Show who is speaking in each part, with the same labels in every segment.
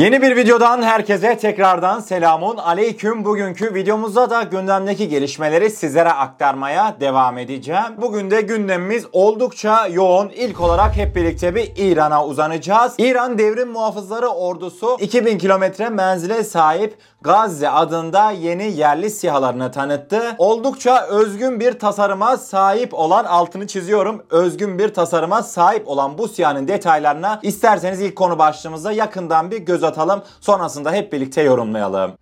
Speaker 1: Yeni bir videodan herkese tekrardan selamun aleyküm. Bugünkü videomuzda da gündemdeki gelişmeleri sizlere aktarmaya devam edeceğim. Bugün de gündemimiz oldukça yoğun. İlk olarak hep birlikte bir İran'a uzanacağız. İran Devrim Muhafızları Ordusu 2000 kilometre menzile sahip Gazze adında yeni yerli sihalarını tanıttı. Oldukça özgün bir tasarıma sahip olan altını çiziyorum. Özgün bir tasarıma sahip olan bu sihanın detaylarına isterseniz ilk konu başlığımızda yakından bir göz atalım. Sonrasında hep birlikte yorumlayalım.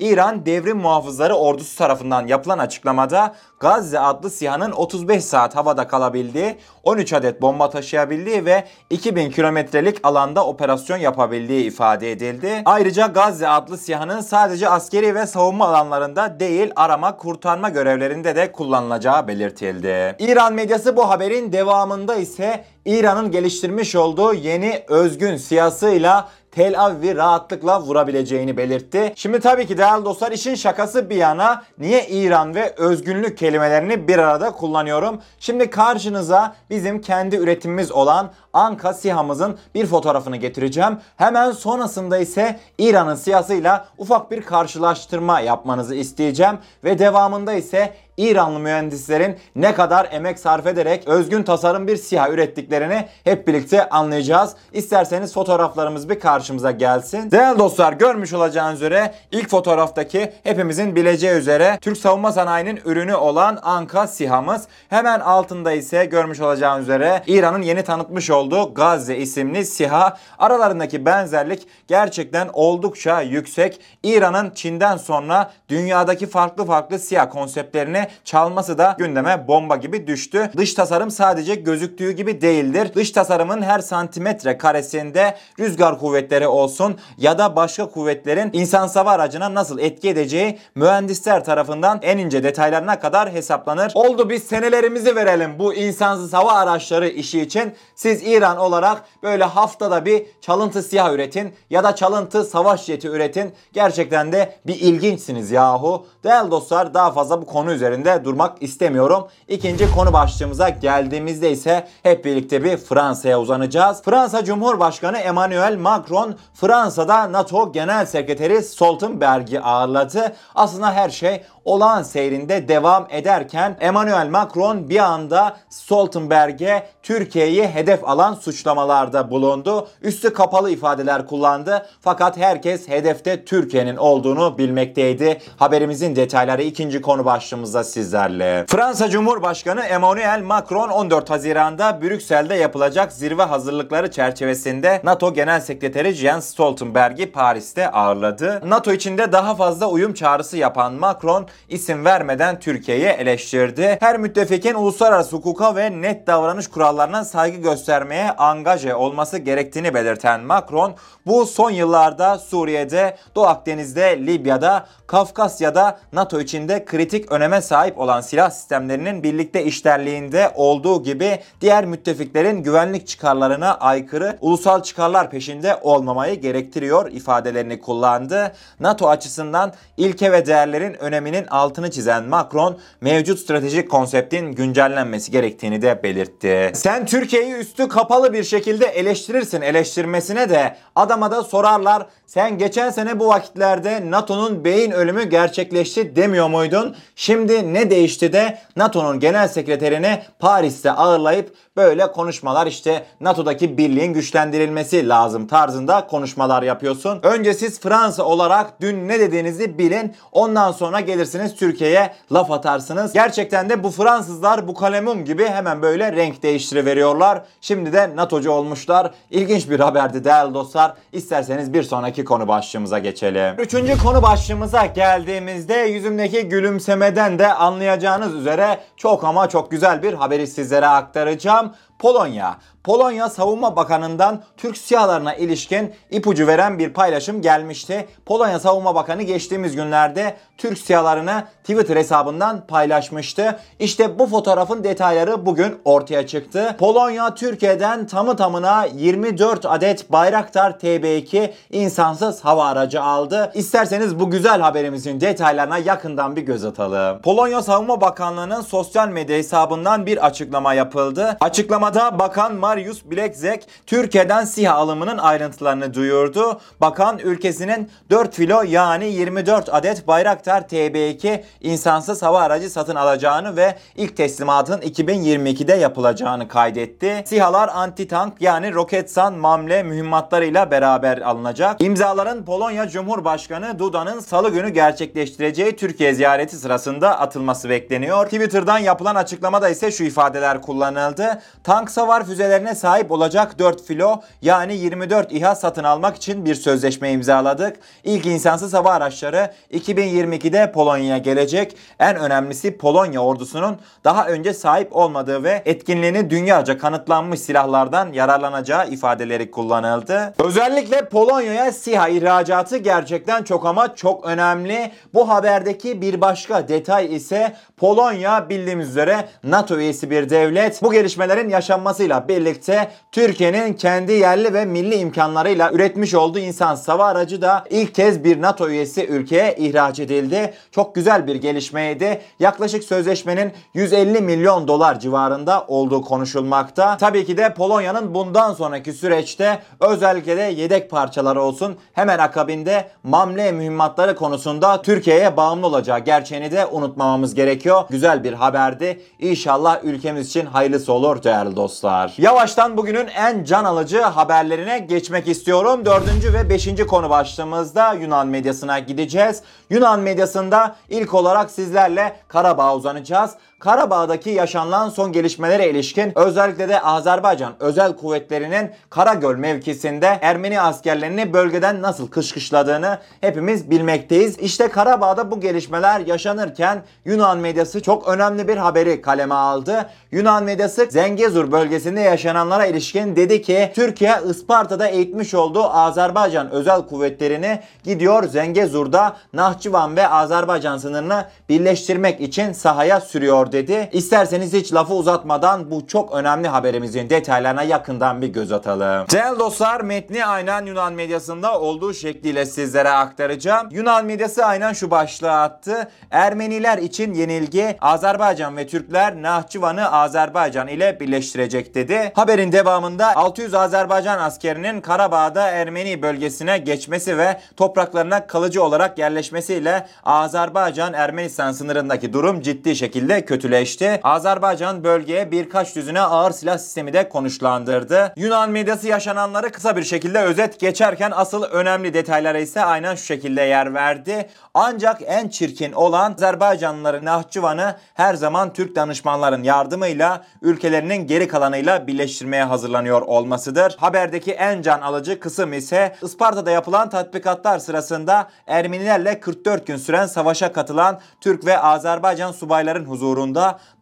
Speaker 1: İran Devrim Muhafızları Ordusu tarafından yapılan açıklamada Gazze adlı SİHA'nın 35 saat havada kalabildiği, 13 adet bomba taşıyabildiği ve 2000 kilometrelik alanda operasyon yapabildiği ifade edildi. Ayrıca Gazze adlı SİHA'nın sadece askeri ve savunma alanlarında değil arama kurtarma görevlerinde de kullanılacağı belirtildi. İran medyası bu haberin devamında ise İran'ın geliştirmiş olduğu yeni özgün siyasıyla Tel Aviv'i rahatlıkla vurabileceğini belirtti. Şimdi tabii ki değerli dostlar işin şakası bir yana niye İran ve özgünlük kelimelerini bir arada kullanıyorum? Şimdi karşınıza bizim kendi üretimimiz olan Anka SİHA'mızın bir fotoğrafını getireceğim. Hemen sonrasında ise İran'ın siyasıyla ufak bir karşılaştırma yapmanızı isteyeceğim. Ve devamında ise İranlı mühendislerin ne kadar emek sarf ederek özgün tasarım bir SİHA ürettiklerini hep birlikte anlayacağız. İsterseniz fotoğraflarımız bir karşımıza gelsin. Değerli dostlar görmüş olacağınız üzere ilk fotoğraftaki hepimizin bileceği üzere Türk savunma sanayinin ürünü olan Anka SİHA'mız. Hemen altında ise görmüş olacağınız üzere İran'ın yeni tanıtmış olduğu Gazze isimli SİHA. Aralarındaki benzerlik gerçekten oldukça yüksek. İran'ın Çin'den sonra dünyadaki farklı farklı SİHA konseptlerini çalması da gündeme bomba gibi düştü. Dış tasarım sadece gözüktüğü gibi değildir. Dış tasarımın her santimetre karesinde rüzgar kuvvetleri olsun ya da başka kuvvetlerin insan hava aracına nasıl etki edeceği mühendisler tarafından en ince detaylarına kadar hesaplanır. Oldu biz senelerimizi verelim bu insansız hava araçları işi için. Siz İran olarak böyle haftada bir çalıntı siyah üretin ya da çalıntı savaş jeti üretin. Gerçekten de bir ilginçsiniz yahu. Değerli dostlar daha fazla bu konu üzerinde durmak istemiyorum. İkinci konu başlığımıza geldiğimizde ise hep birlikte bir Fransa'ya uzanacağız. Fransa Cumhurbaşkanı Emmanuel Macron Fransa'da NATO Genel Sekreteri Stoltenberg'i ağırladı. Aslında her şey olağan seyrinde devam ederken Emmanuel Macron bir anda Stoltenberg'e Türkiye'yi hedef alan suçlamalarda bulundu. Üstü kapalı ifadeler kullandı. Fakat herkes hedefte Türkiye'nin olduğunu bilmekteydi. Haberimizin detayları ikinci konu başlığımızda sizlerle. Fransa Cumhurbaşkanı Emmanuel Macron 14 Haziran'da Brüksel'de yapılacak zirve hazırlıkları çerçevesinde NATO Genel Sekreteri Jens Stoltenberg'i Paris'te ağırladı. NATO içinde daha fazla uyum çağrısı yapan Macron isim vermeden Türkiye'yi eleştirdi. Her müttefikin uluslararası hukuka ve net davranış kurallarına saygı göstermeye angaje olması gerektiğini belirten Macron, bu son yıllarda Suriye'de, Doğu Akdeniz'de, Libya'da, Kafkasya'da NATO içinde kritik öneme sahip olan silah sistemlerinin birlikte işlerliğinde olduğu gibi diğer müttefiklerin güvenlik çıkarlarına aykırı ulusal çıkarlar peşinde olmamayı gerektiriyor ifadelerini kullandı. NATO açısından ilke ve değerlerin öneminin altını çizen Macron mevcut stratejik konseptin güncellenmesi gerektiğini de belirtti. Sen Türkiye'yi üstü kapalı bir şekilde eleştirirsin eleştirmesine de adama da sorarlar sen geçen sene bu vakitlerde NATO'nun beyin ölümü gerçekleşti demiyor muydun? Şimdi ne değişti de NATO'nun genel sekreterini Paris'te ağırlayıp böyle konuşmalar işte NATO'daki birliğin güçlendirilmesi lazım tarzında konuşmalar yapıyorsun. Önce siz Fransa olarak dün ne dediğinizi bilin. Ondan sonra gelirsiniz Türkiye'ye laf atarsınız. Gerçekten de bu Fransızlar bu kalemum gibi hemen böyle renk değiştiriveriyorlar. Şimdi de NATO'cu olmuşlar. İlginç bir haberdi değerli dostlar. İsterseniz bir sonraki konu başlığımıza geçelim. Üçüncü konu başlığımıza geldiğimizde yüzümdeki gülümsemeden de anlayacağınız üzere çok ama çok güzel bir haberi sizlere aktaracağım. Polonya. Polonya Savunma Bakanı'ndan Türk sihalarına ilişkin ipucu veren bir paylaşım gelmişti. Polonya Savunma Bakanı geçtiğimiz günlerde Türk sihalarını Twitter hesabından paylaşmıştı. İşte bu fotoğrafın detayları bugün ortaya çıktı. Polonya Türkiye'den tamı tamına 24 adet Bayraktar TB2 insansız hava aracı aldı. İsterseniz bu güzel haberimizin detaylarına yakından bir göz atalım. Polonya Savunma Bakanlığı'nın sosyal medya hesabından bir açıklama yapıldı. Açıklamada Açıklamada Bakan Marius Bilekzek Türkiye'den SİHA alımının ayrıntılarını duyurdu. Bakan ülkesinin 4 filo yani 24 adet Bayraktar TB2 insansız hava aracı satın alacağını ve ilk teslimatın 2022'de yapılacağını kaydetti. SİHA'lar anti-tank yani Roketsan mamle mühimmatlarıyla beraber alınacak. İmzaların Polonya Cumhurbaşkanı Duda'nın salı günü gerçekleştireceği Türkiye ziyareti sırasında atılması bekleniyor. Twitter'dan yapılan açıklamada ise şu ifadeler kullanıldı. Tank savar füzelerine sahip olacak 4 filo yani 24 İHA satın almak için bir sözleşme imzaladık. İlk insansız hava araçları 2022'de Polonya'ya gelecek. En önemlisi Polonya ordusunun daha önce sahip olmadığı ve etkinliğini dünyaca kanıtlanmış silahlardan yararlanacağı ifadeleri kullanıldı. Özellikle Polonya'ya SİHA ihracatı gerçekten çok ama çok önemli. Bu haberdeki bir başka detay ise Polonya bildiğimiz üzere NATO üyesi bir devlet. Bu gelişmelerin yaşanmasıyla birlikte Türkiye'nin kendi yerli ve milli imkanlarıyla üretmiş olduğu insan hava aracı da ilk kez bir NATO üyesi ülkeye ihraç edildi. Çok güzel bir gelişmeydi. Yaklaşık sözleşmenin 150 milyon dolar civarında olduğu konuşulmakta. Tabii ki de Polonya'nın bundan sonraki süreçte özellikle de yedek parçaları olsun hemen akabinde mamle mühimmatları konusunda Türkiye'ye bağımlı olacağı gerçeğini de unutmamamız gerekiyor. Güzel bir haberdi. İnşallah ülkemiz için hayırlısı olur değerli dostlar. Yavaştan bugünün en can alıcı haberlerine geçmek istiyorum. Dördüncü ve beşinci konu başlığımızda Yunan medyasına gideceğiz. Yunan medyasında ilk olarak sizlerle Karabağ uzanacağız. Karabağ'daki yaşanılan son gelişmelere ilişkin özellikle de Azerbaycan özel kuvvetlerinin Karagöl mevkisinde Ermeni askerlerini bölgeden nasıl kışkışladığını hepimiz bilmekteyiz. İşte Karabağ'da bu gelişmeler yaşanırken Yunan medyası çok önemli bir haberi kaleme aldı. Yunan medyası Zengezur bölgesinde yaşananlara ilişkin dedi ki Türkiye Isparta'da eğitmiş olduğu Azerbaycan özel kuvvetlerini gidiyor Zengezur'da Nahçıvan ve Azerbaycan sınırını birleştirmek için sahaya sürüyor dedi. İsterseniz hiç lafı uzatmadan bu çok önemli haberimizin detaylarına yakından bir göz atalım. Değerli dostlar metni aynen Yunan medyasında olduğu şekliyle sizlere aktaracağım. Yunan medyası aynen şu başlığı attı. Ermeniler için yenilgi Azerbaycan ve Türkler Nahçıvan'ı Azerbaycan ile birleştirecek dedi. Haberin devamında 600 Azerbaycan askerinin Karabağ'da Ermeni bölgesine geçmesi ve topraklarına kalıcı olarak yerleşmesiyle Azerbaycan Ermenistan sınırındaki durum ciddi şekilde kötüleşti. Azerbaycan bölgeye birkaç düzine ağır silah sistemi de konuşlandırdı. Yunan medyası yaşananları kısa bir şekilde özet geçerken asıl önemli detaylara ise aynen şu şekilde yer verdi. Ancak en çirkin olan Azerbaycanlıların Nahçıvan'ı her zaman Türk danışmanların yardımıyla ülkelerinin geri kalanıyla birleştirmeye hazırlanıyor olmasıdır. Haberdeki en can alıcı kısım ise Isparta'da yapılan tatbikatlar sırasında Ermenilerle 44 gün süren savaşa katılan Türk ve Azerbaycan subayların huzurunda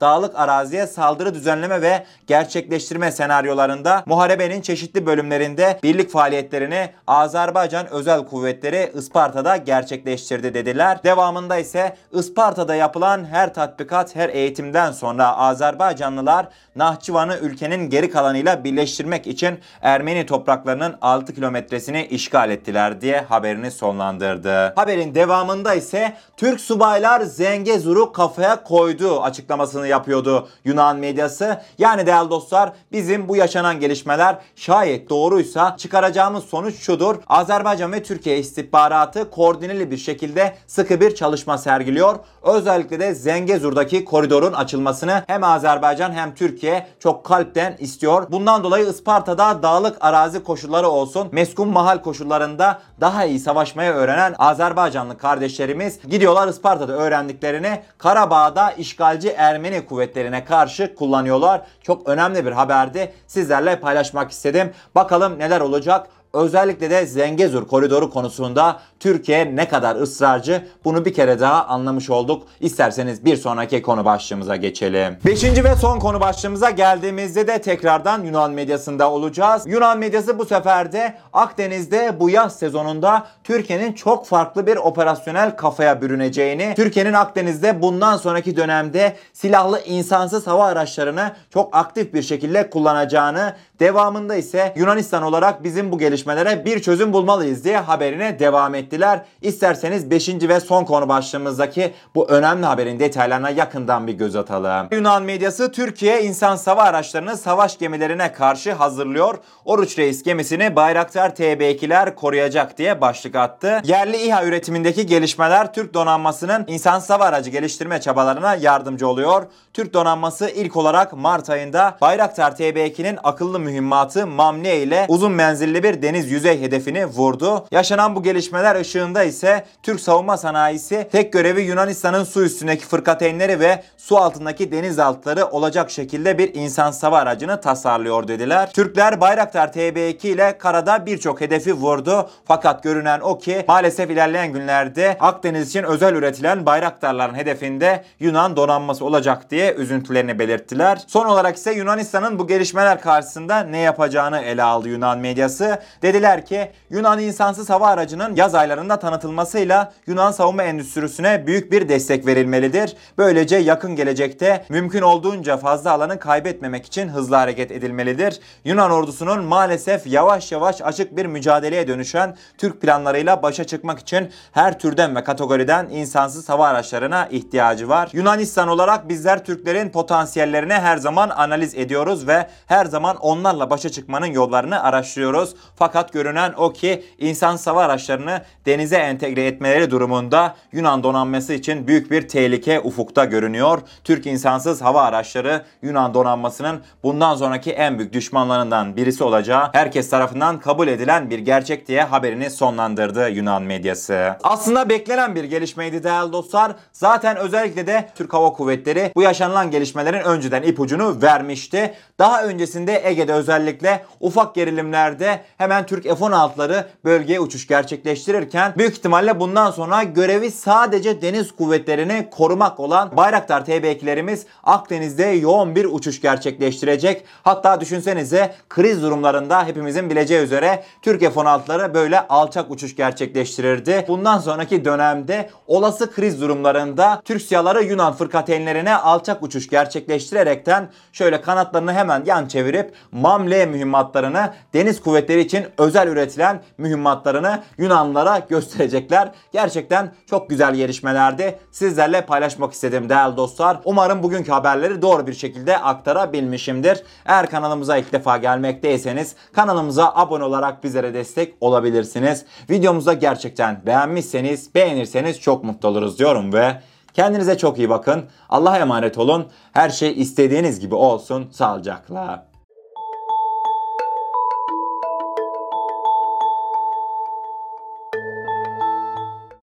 Speaker 1: dağlık araziye saldırı düzenleme ve gerçekleştirme senaryolarında muharebenin çeşitli bölümlerinde birlik faaliyetlerini Azerbaycan özel kuvvetleri Isparta'da gerçekleştirdi dediler. Devamında ise Isparta'da yapılan her tatbikat, her eğitimden sonra Azerbaycanlılar Nahçıvan'ı ülkenin geri kalanıyla birleştirmek için Ermeni topraklarının 6 kilometresini işgal ettiler diye haberini sonlandırdı. Haberin devamında ise Türk subaylar Zengezur'u kafaya koydu açıklamasını yapıyordu Yunan medyası. Yani değerli dostlar bizim bu yaşanan gelişmeler şayet doğruysa çıkaracağımız sonuç şudur. Azerbaycan ve Türkiye istihbaratı koordineli bir şekilde sıkı bir çalışma sergiliyor. Özellikle de Zengezur'daki koridorun açılmasını hem Azerbaycan hem Türkiye çok kalpten istiyor. Bundan dolayı Isparta'da dağlık arazi koşulları olsun, meskun mahal koşullarında daha iyi savaşmayı öğrenen Azerbaycanlı kardeşlerimiz gidiyorlar Isparta'da öğrendiklerini Karabağ'da işgalci Ermeni kuvvetlerine karşı kullanıyorlar. Çok önemli bir haberdi. Sizlerle paylaşmak istedim. Bakalım neler olacak. Özellikle de Zengezur koridoru konusunda Türkiye ne kadar ısrarcı bunu bir kere daha anlamış olduk. İsterseniz bir sonraki konu başlığımıza geçelim. Beşinci ve son konu başlığımıza geldiğimizde de tekrardan Yunan medyasında olacağız. Yunan medyası bu sefer de Akdeniz'de bu yaz sezonunda Türkiye'nin çok farklı bir operasyonel kafaya bürüneceğini, Türkiye'nin Akdeniz'de bundan sonraki dönemde silahlı insansız hava araçlarını çok aktif bir şekilde kullanacağını, devamında ise Yunanistan olarak bizim bu gelişmeleri gelişmelere bir çözüm bulmalıyız diye haberine devam ettiler. İsterseniz 5. ve son konu başlığımızdaki bu önemli haberin detaylarına yakından bir göz atalım. Yunan medyası Türkiye insan sava araçlarını savaş gemilerine karşı hazırlıyor. Oruç Reis gemisini Bayraktar TB2'ler koruyacak diye başlık attı. Yerli İHA üretimindeki gelişmeler Türk donanmasının insan sava aracı geliştirme çabalarına yardımcı oluyor. Türk donanması ilk olarak Mart ayında Bayraktar TB2'nin akıllı mühimmatı Mamne ile uzun menzilli bir deniz yüzey hedefini vurdu. Yaşanan bu gelişmeler ışığında ise Türk savunma sanayisi tek görevi Yunanistan'ın su üstündeki fırkateynleri ve su altındaki denizaltıları olacak şekilde bir insan sava aracını tasarlıyor dediler. Türkler Bayraktar TB2 ile karada birçok hedefi vurdu. Fakat görünen o ki maalesef ilerleyen günlerde Akdeniz için özel üretilen Bayraktarların hedefinde Yunan donanması olacak diye üzüntülerini belirttiler. Son olarak ise Yunanistan'ın bu gelişmeler karşısında ne yapacağını ele aldı Yunan medyası. Dediler ki Yunan insansız hava aracının yaz aylarında tanıtılmasıyla Yunan savunma endüstrisine büyük bir destek verilmelidir. Böylece yakın gelecekte mümkün olduğunca fazla alanı kaybetmemek için hızlı hareket edilmelidir. Yunan ordusunun maalesef yavaş yavaş açık bir mücadeleye dönüşen Türk planlarıyla başa çıkmak için her türden ve kategoriden insansız hava araçlarına ihtiyacı var. Yunanistan olarak bizler Türklerin potansiyellerini her zaman analiz ediyoruz ve her zaman onlarla başa çıkmanın yollarını araştırıyoruz. Fakat görünen o ki insan hava araçlarını denize entegre etmeleri durumunda Yunan donanması için büyük bir tehlike ufukta görünüyor. Türk insansız hava araçları Yunan donanmasının bundan sonraki en büyük düşmanlarından birisi olacağı herkes tarafından kabul edilen bir gerçek diye haberini sonlandırdı Yunan medyası. Aslında beklenen bir gelişmeydi değerli dostlar. Zaten özellikle de Türk Hava Kuvvetleri bu yaşanılan gelişmelerin önceden ipucunu vermişti. Daha öncesinde Ege'de özellikle ufak gerilimlerde hemen Türk F-16'ları bölgeye uçuş gerçekleştirirken büyük ihtimalle bundan sonra görevi sadece deniz kuvvetlerini korumak olan Bayraktar TB2'lerimiz Akdeniz'de yoğun bir uçuş gerçekleştirecek. Hatta düşünsenize kriz durumlarında hepimizin bileceği üzere Türk F-16'ları böyle alçak uçuş gerçekleştirirdi. Bundan sonraki dönemde olası kriz durumlarında Türk siyaları Yunan fırkateynlerine alçak uçuş gerçekleştirerekten şöyle kanatlarını hemen yan çevirip Mamle mühimmatlarını deniz kuvvetleri için özel üretilen mühimmatlarını Yunanlılara gösterecekler. Gerçekten çok güzel gelişmelerdi. Sizlerle paylaşmak istedim değerli dostlar. Umarım bugünkü haberleri doğru bir şekilde aktarabilmişimdir. Eğer kanalımıza ilk defa gelmekteyseniz kanalımıza abone olarak bizlere destek olabilirsiniz. Videomuza gerçekten beğenmişseniz, beğenirseniz çok mutlu oluruz diyorum ve kendinize çok iyi bakın. Allah'a emanet olun. Her şey istediğiniz gibi olsun. Sağlıcakla.